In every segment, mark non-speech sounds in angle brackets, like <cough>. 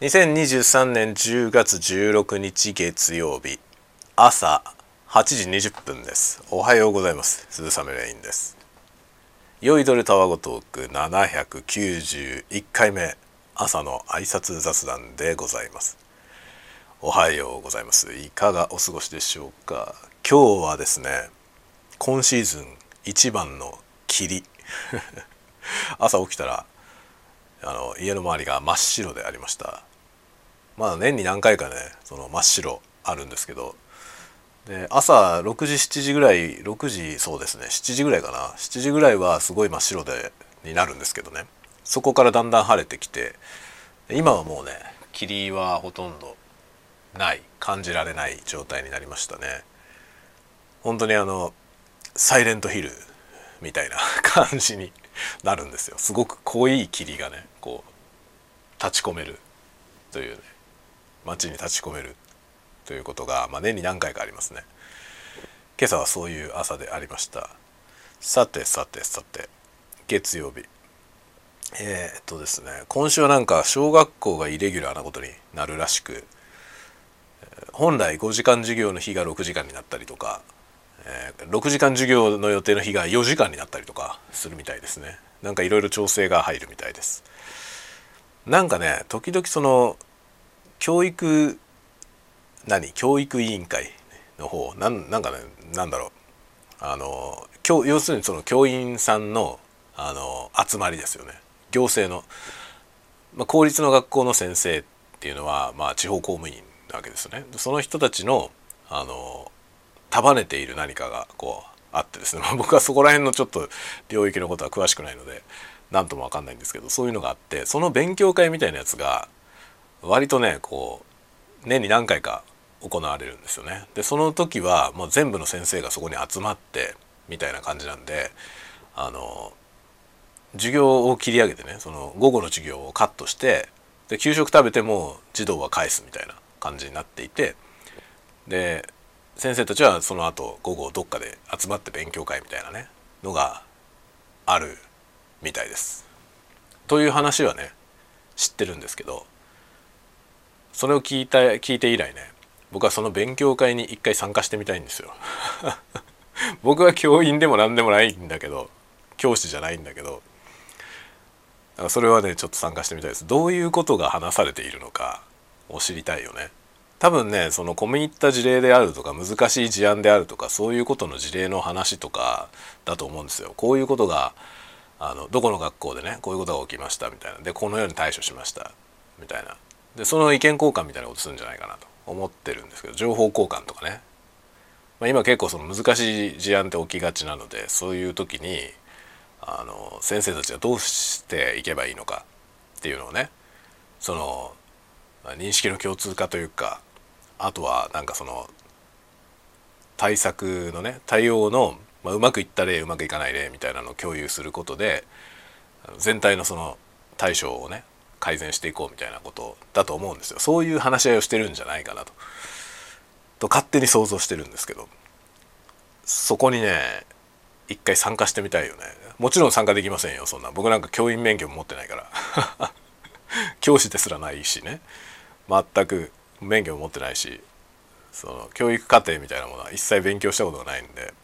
2023年10月16日月曜日朝8時20分です。おはようございます。鈴雨レインです。酔いどれたわごトーク791回目朝の挨拶雑談でございます。おはようございます。いかがお過ごしでしょうか。今日はですね今シーズン一番の霧。<laughs> 朝起きたらあの家の周りが真っ白でありました。まあ年に何回かねその真っ白あるんですけど。で朝6時7時ぐらい6時そうですね7時ぐらいかな。7時ぐらいはすごい真っ白でになるんですけどね。そこからだんだん晴れてきて今はもうね霧はほとんどない感じられない状態になりましたね。本当にあのサイレントヒルみたいな <laughs> 感じになるんですよ。すごく濃い霧がねこう立ち込めるというね。街に立ち込めるということが、まあ、年に何回かありますね。今朝はそういう朝でありました。さてさてさて。月曜日。えー、っとですね。今週はなんか小学校がイレギュラーなことになるらしく本来5時間授業の日が6時間になったりとか、えー、6時間授業の予定の日が4時間になったりとかするみたいですね。なんかいろいろ調整が入るみたいです。なんかね時々その教育何？教育委員会の方？なんなんかねなんだろう。あの要するにその教員さんのあの集まりですよね。行政の、まあ、公立の学校の先生っていうのは、まあ、地方公務員なわけですね。その人たちのあの束ねている何かがこうあってですね、まあ、僕はそこら辺のちょっと領域のことは詳しくないので何とも分かんないんですけどそういうのがあってその勉強会みたいなやつが割とねこう年に何回か行われるんですよね。でその時はもう全部の先生がそこに集まってみたいな感じなんであの授業を切り上げてねその午後の授業をカットしてで給食食べても児童は返すみたいな感じになっていてで先生たちはその後午後どっかで集まって勉強会みたいなねのがあるみたいです。という話はね知ってるんですけどそれを聞いた聞いて以来ね僕はその勉強会に一回参加してみたいんですよ。<laughs> 僕は教員でも何でもないんだけど教師じゃないんだけどそれはねちょっと参加してみたいです。どういうことが話されているのかを知りたいよね。多分ねその込み入った事例であるとか難しい事案であるとかそういうことの事例の話とかだと思うんですよ。こういうことがあのどこの学校でねこういうことが起きましたみたいな。でこのように対処しましたみたいな。でその意見交換みたいなことするんじゃないかなと思ってるんですけど情報交換とかね、まあ、今結構その難しい事案って起きがちなのでそういう時にあの先生たちがどうしていけばいいのかっていうのをねその認識の共通化というかあとはなんかその対策のね対応の、まあ、うまくいった例うまくいかない例みたいなのを共有することで全体のその対処をね改善していこうみたいなことだと思うんですよ。そういう話し合いをしてるんじゃないかなと。と勝手に想像してるんですけど。そこにね一回参加してみたいよね。もちろん参加できませんよそんな。僕なんか教員免許も持ってないから。<laughs> 教師ですらないしね。全く免許も持ってないし。その教育課程みたいなものは一切勉強したことがないんで。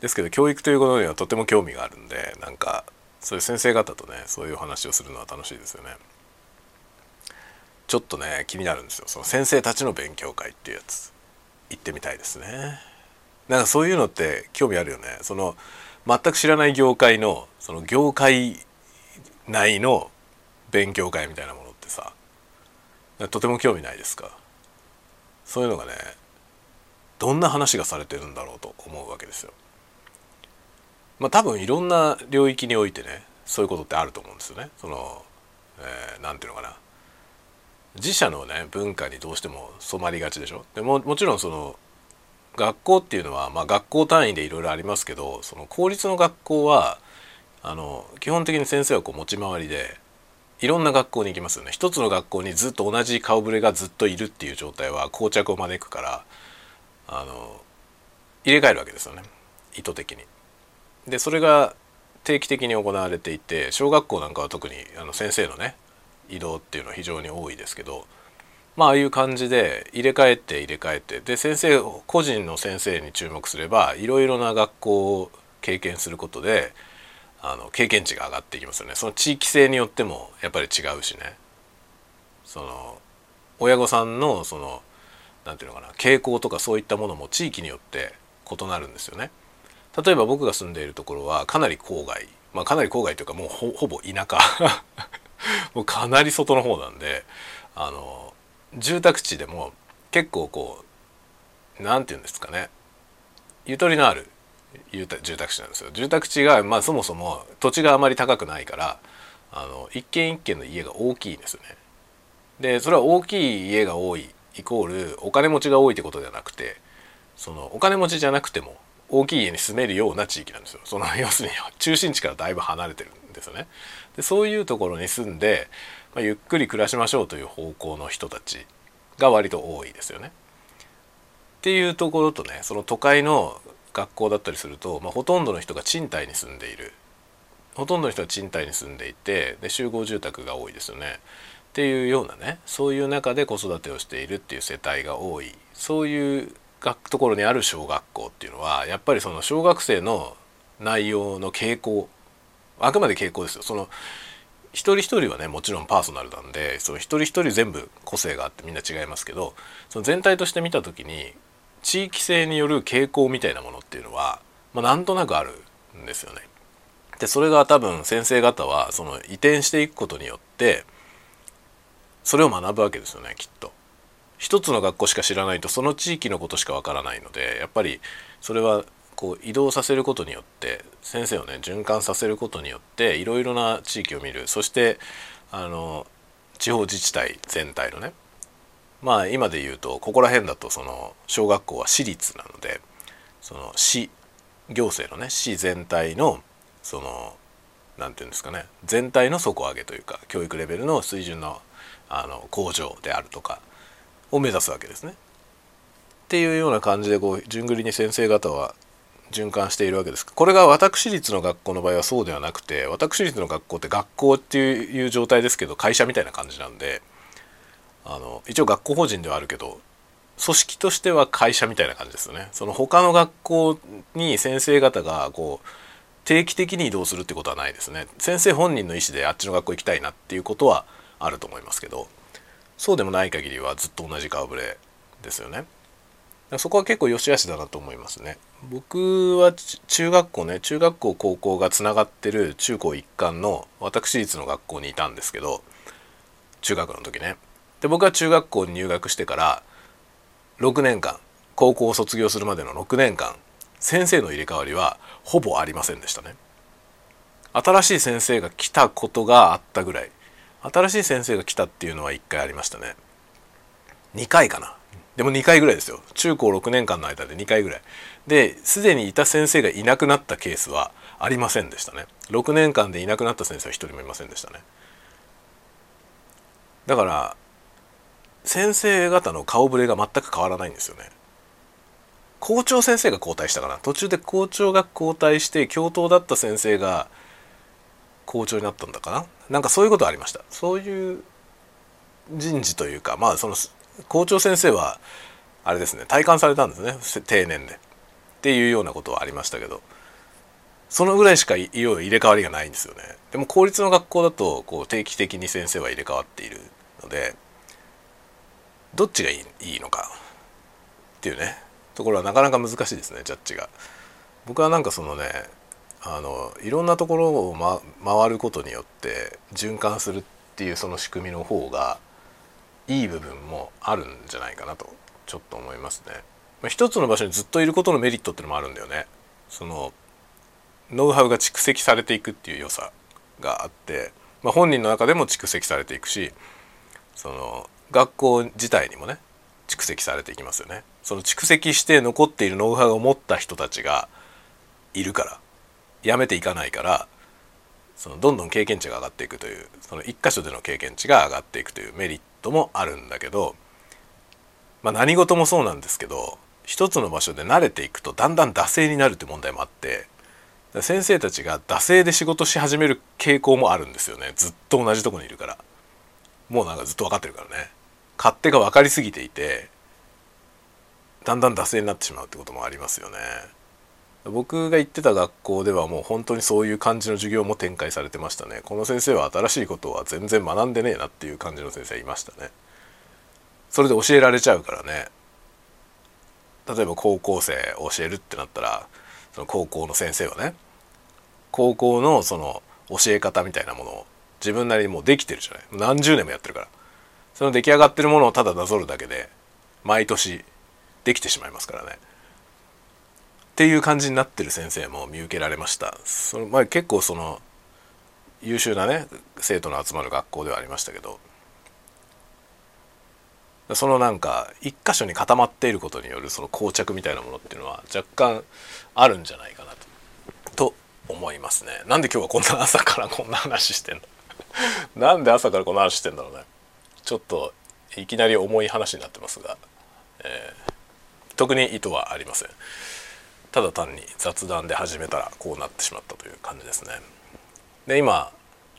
ですけど教育ということにはとても興味があるんでなんかそういう先生方とねそういう話をするのは楽しいですよね。ちょっとね気になるんですよ。その先生たちの勉強会っていうやつ。行ってみたいですね。なんかそういうのって興味あるよね。その全く知らない業界のその業界内の勉強会みたいなものってさ。とても興味ないですか。そういうのがねどんな話がされてるんだろうと思うわけですよ。まあ多分いろんな領域においてねそういうことってあると思うんですよね。そのえー、ていうのかな自社のね文化にどうしても染まりがちでしょ。でももちろんその学校っていうのは、まあ、学校単位でいろいろありますけどその公立の学校はあの基本的に先生はこう持ち回りでいろんな学校に行きますよね一つの学校にずっと同じ顔ぶれがずっといるっていう状態は膠着を招くからあの入れ替えるわけですよね意図的に。でそれが定期的に行われていて小学校なんかは特にあの先生のね移動っていうのは非常に多いですけどまあああいう感じで入れ替えて入れ替えてで先生個人の先生に注目すればいろいろな学校を経験することであの経験値が上がっていきますよねその地域性によってもやっぱり違うしねその親御さんのその何て言うのかな傾向とかそういったものも地域によって異なるんですよね。例えば僕が住んでいるところはかなり郊外。まあかなり郊外というかもうほぼ田舎。<laughs> もうかなり外の方なんであの住宅地でも結構こう何て言うんですかね。ゆとりのある住宅地なんですよ。住宅地が、まあ、そもそも土地があまり高くないからあの一軒一軒の家が大きいんですよね。でそれは大きい家が多いイコールお金持ちが多いってことではなくてそのお金持ちじゃなくても大きい家に住めるような地域なんですよ。その <laughs> 要するに中心地からだいぶ離れてるんですよね。でそういうところに住んで、まあ、ゆっくり暮らしましょうという方向の人たちが割と多いですよね。っていうところとねその都会の学校だったりすると、まあ、ほとんどの人が賃貸に住んでいる。ほとんどの人は賃貸に住んでいてで集合住宅が多いですよね。っていうようなねそういう中で子育てをしているっていう世帯が多い。そういうところにある小学校っていうのはやっぱりその小学生の内容の傾向あくまで傾向ですよその一人一人はねもちろんパーソナルなんでその一人一人全部個性があってみんな違いますけどその全体として見た時に地域性による傾向みたいなものっていうのは、まあ、なんとなくあるんですよね。でそれが多分先生方はその移転していくことによってそれを学ぶわけですよねきっと。一つの学校しか知らないとその地域のことしかわからないのでやっぱりそれはこう移動させることによって先生をね循環させることによっていろいろな地域を見る。そしてあの地方自治体全体のねまあ今で言うとここら辺だとその小学校は私立なのでその市行政のね市全体のその何て言うんですかね全体の底上げというか教育レベルの水準のあの向上であるとかを目指すわけですね。っていうような感じでこう順繰りに先生方は循環しているわけですこれが私立の学校の場合はそうではなくて私立の学校って学校っていう状態ですけど会社みたいな感じなんであの一応学校法人ではあるけど組織としては会社みたいな感じですよね。その他の学校に先生方がこう定期的に移動するってことはないですね。先生本人の意思であっちの学校行きたいなっていうことはあると思いますけどそうでもない限りはずっと同じ顔ぶれですよね。そこは結構良し悪しだなと思いますね。僕は中学校ね中学校高校がつながってる中高一貫の私立の学校にいたんですけど中学の時ね。で僕は中学校に入学してから6年間高校を卒業するまでの6年間先生の入れ替わりはほぼありませんでしたね。新しい先生が来たことがあったぐらい新しい先生が来たっていうのは1回ありましたね。2回かな。でも2回ぐらいですよ。中高6年間の間で2回ぐらい。ですでにいた先生がいなくなったケースはありませんでしたね。6年間でいなくなった先生は1人もいませんでしたね。だから先生方の顔ぶれが全く変わらないんですよね。校長先生が交代したかな。途中で校長が交代して教頭だった先生が校長になったんだかな？なんかそういうことありました。そういう人事というかまあその校長先生はあれですね体感されたんですね。定年で。っていうようなことはありましたけど。そのぐらいしかいよいよ入れ替わりがないんですよね。でも公立の学校だとこう定期的に先生は入れ替わっているのでどっちがいいいいのか。っていうね。ところはなかなか難しいですねジャッジが。僕はなんかそのねあのいろんなところを、ま、回ることによって循環するっていうその仕組みの方がいい部分もあるんじゃないかなとちょっと思いますね。まあ、一つの場所にずっといることのメリットっていうのもあるんだよね。そのノウハウが蓄積されていくっていう良さがあって、まあ、本人の中でも蓄積されていくしその学校自体にもね蓄積されていきますよね。その蓄積して残っているノウハウを持った人たちがいるからやめていかないからそのどんどん経験値が上がっていくというその一箇所での経験値が上がっていくというメリットもあるんだけど、まあ、何事もそうなんですけど一つの場所で慣れていくとだんだん惰性になるって問題もあって先生たちが惰性で仕事し始める傾向もあるんですよね。ずっと同じとこにいるから。もうなんかずっと分かってるからね。勝手が分かりすぎていてだんだん惰性になってしまうってこともありますよね。僕が行ってた学校ではもう本当にそういう感じの授業も展開されてましたね。この先生は新しいことは全然学んでねえなっていう感じの先生いましたね。それで教えられちゃうからね。例えば高校生教えるってなったらその高校の先生はね高校のその教え方みたいなものを自分なりにもうできてるじゃない。何十年もやってるから。その出来上がってるものをただなぞるだけで毎年できてしまいますからね。っていう感じになってる先生も見受けられました。その、まあ、結構その優秀なね生徒の集まる学校ではありましたけど。そのなんか一箇所に固まっていることによるその膠着みたいなものっていうのは若干あるんじゃないかなと。思いますね。なんで今日はこんな朝からこんな話してんの？<laughs> なんで朝からこんな話してんだろうね。ちょっといきなり重い話になってますが、えー、特に意図はありません。ただ単に雑談で始めたらこうなってしまったという感じですね。で今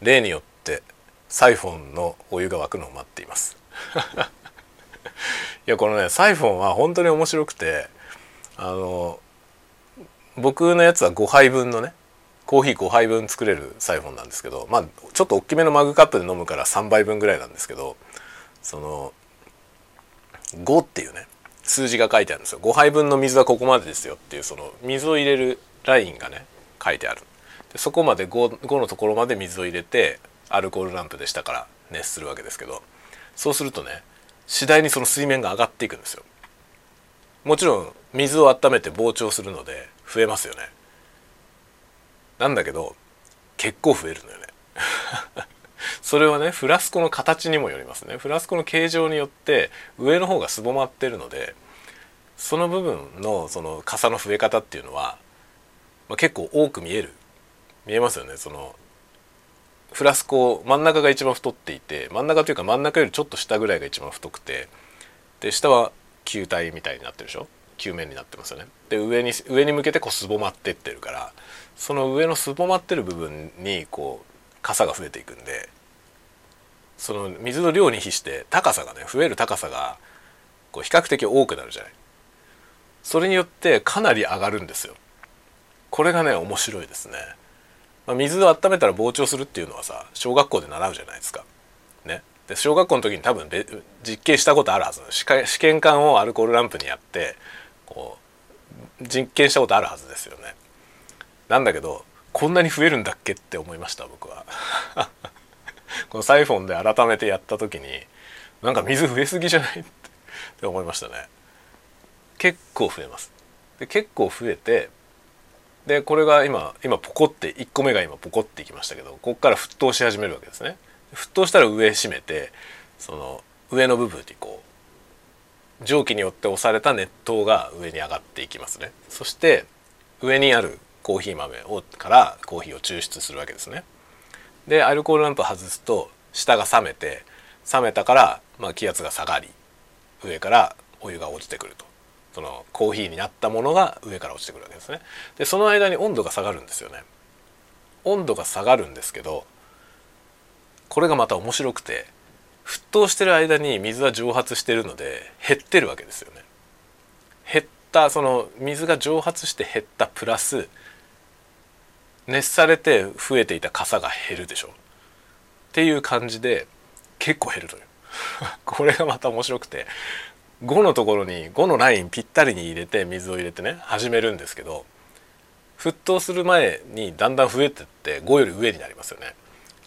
例によってサイフォンのお湯が沸くのを待っています。<laughs> いやこのねサイフォンは本当に面白くてあの僕のやつは5杯分のねコーヒー5杯分作れるサイフォンなんですけどまあちょっと大きめのマグカップで飲むから3杯分ぐらいなんですけどその5っていうね数字が書いてあるんですよ。5杯分の水はここまでですよっていうその水を入れるラインがね書いてある。でそこまで 5, 5のところまで水を入れてアルコールランプで下から熱するわけですけど。そうするとね次第にその水面が上がっていくんですよ。もちろん水を温めて膨張するので増えますよね。なんだけど結構増えるのよね。それはねフラスコの形にもよりますね。フラスコの形状によって上の方がすぼまってるのでその部分のその傘の増え方っていうのは、まあ、結構多く見える。見えますよね。そのフラスコ真ん中が一番太っていて真ん中というか真ん中よりちょっと下ぐらいが一番太くてで下は球体みたいになってるでしょ？球面になってますよね。で上に上に向けてこうすぼまってってるからその上のすぼまってる部分にこう傘が増えていくんでその水の量に比して高さがね増える高さがこう比較的多くなるじゃないそれによってかなり上がるんですよこれがね面白いですねまあ、水を温めたら膨張するっていうのはさ小学校で習うじゃないですか。ね、で小学校の時に多分実験したことあるはず試験管をアルコールランプにやってこう実験したことあるはずですよね。なんだけどこんなに増えるんだっけって思いました僕は。<laughs> このサイフォンで改めてやった時になんか水増えすぎじゃない？<laughs> って思いましたね。結構増えます。で結構増えてでこれが今今ポコって1個目が今ポコっていきましたけどここから沸騰し始めるわけですね沸騰したら上閉めてその上の部分にこう蒸気によって押された熱湯が上に上がっていきますねそして上にあるコーヒー豆をからコーヒーを抽出するわけですねでアルコールランプ外すと下が冷めて冷めたから、まあ、気圧が下がり上からお湯が落ちてくると。そのコーヒーになったものが上から落ちてくるわけですね。でその間に温度が下がるんですよね。温度が下がるんですけどこれがまた面白くて沸騰してる間に水は蒸発してるので減ってるわけですよね。減ったその水が蒸発して減ったプラス熱されて増えていた傘が減るでしょ。っていう感じで結構減るという。<laughs> これがまた面白くて5のところに5のラインぴったりに入れて水を入れてね始めるんですけど沸騰する前にだんだん増えてって5より上になりますよね。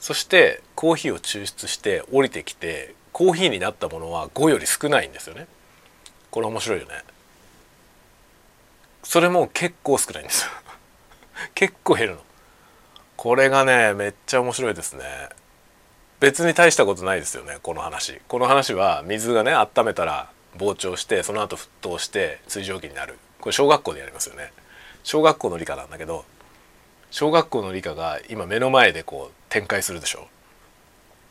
そしてコーヒーを抽出して降りてきてコーヒーになったものは5より少ないんですよね。これ面白いよね。それも結構少ないんですよ。<laughs> 結構減るの。これがねめっちゃ面白いですね。別に大したことないですよねこの話。この話は水がね温めたら膨張してその後沸騰して水蒸気になる。これ小学校でやりますよね。小学校の理科なんだけど小学校の理科が今目の前でこう展開するでしょ。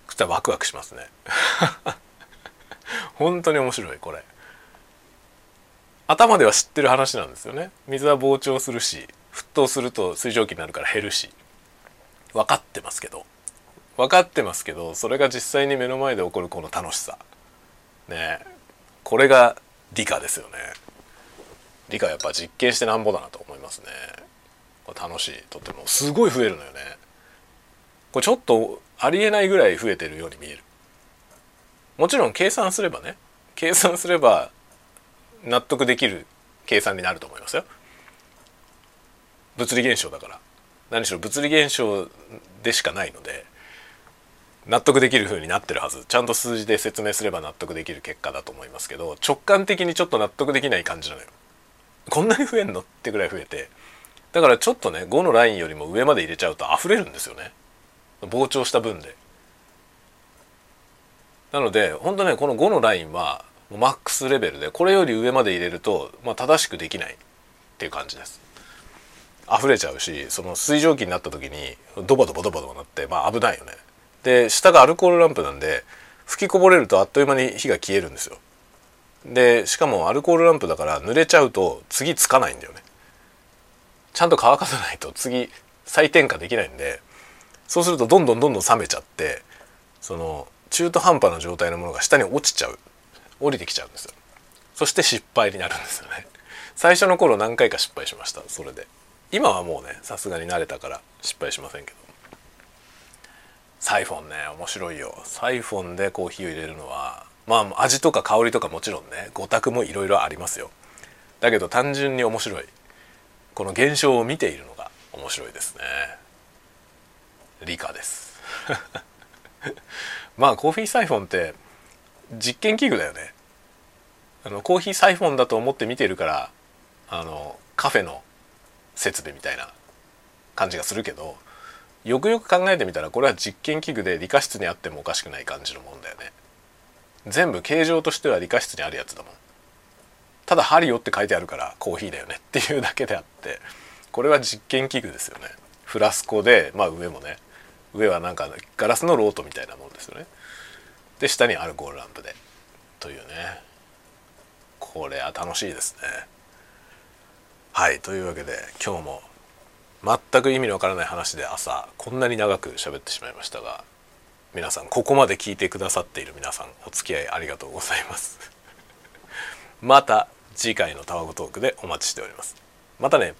そしたらワクワクしますね。<laughs> 本当に面白いこれ。頭では知ってる話なんですよね。水は膨張するし沸騰すると水蒸気になるから減るし。分かってますけど。分かってますけどそれが実際に目の前で起こるこの楽しさ。ね。これが理科ですよね。理科やっぱ実験してなんぼだなと思いますね。楽しい。とっても。すごい増えるのよね。これちょっとありえないぐらい増えてるように見える。もちろん計算すればね。計算すれば納得できる計算になると思いますよ。物理現象だから。何しろ物理現象でしかないので納得できる風になってるはず。ちゃんと数字で説明すれば納得できる結果だと思いますけど直感的にちょっと納得できない感じなのよ。こんなに増えんのってぐらい増えて。だからちょっとね5のラインよりも上まで入れちゃうと溢れるんですよね。膨張した分で。なので本当ねこの5のラインはマックスレベルでこれより上まで入れると、まあ、正しくできないっていう感じです。溢れちゃうしその水蒸気になった時にドバドバドバドバなってまあ危ないよね。で下がアルコールランプなんで吹きこぼれるとあっという間に火が消えるんですよ。でしかもアルコールランプだから濡れちゃうと次つかないんだよね。ちゃんと乾かさないと次再点火できないんでそうするとどんどんどんどん冷めちゃってその中途半端な状態のものが下に落ちちゃう。降りてきちゃうんですよ。そして失敗になるんですよね。最初の頃何回か失敗しましたそれで。今はもうねさすがに慣れたから失敗しませんけど。サイフォンね面白いよ。サイフォンでコーヒーを入れるのはまあ味とか香りとかもちろんね五択もいろいろありますよ。だけど単純に面白い。この現象を見ているのが面白いですね。理科です。<laughs> まあコーヒーサイフォンって実験器具だよね。あのコーヒーサイフォンだと思って見てるからあのカフェの設備みたいな感じがするけどよくよく考えてみたらこれは実験器具で理科室にあってもおかしくない感じのもんだよね。全部形状としては理科室にあるやつだもん。ただハリオって書いてあるからコーヒーだよね。っていうだけであってこれは実験器具ですよね。フラスコでまあ上もね。上はなんかガラスのロートみたいなもんですよね。で下にアルコールランプで。というね。これは楽しいですね。はいというわけで今日も全く意味のわからない話で朝こんなに長く喋ってしまいましたが皆さんここまで聞いてくださっている皆さんお付き合いありがとうございます。<laughs> また次回のタワゴトークでお待ちしております。またね。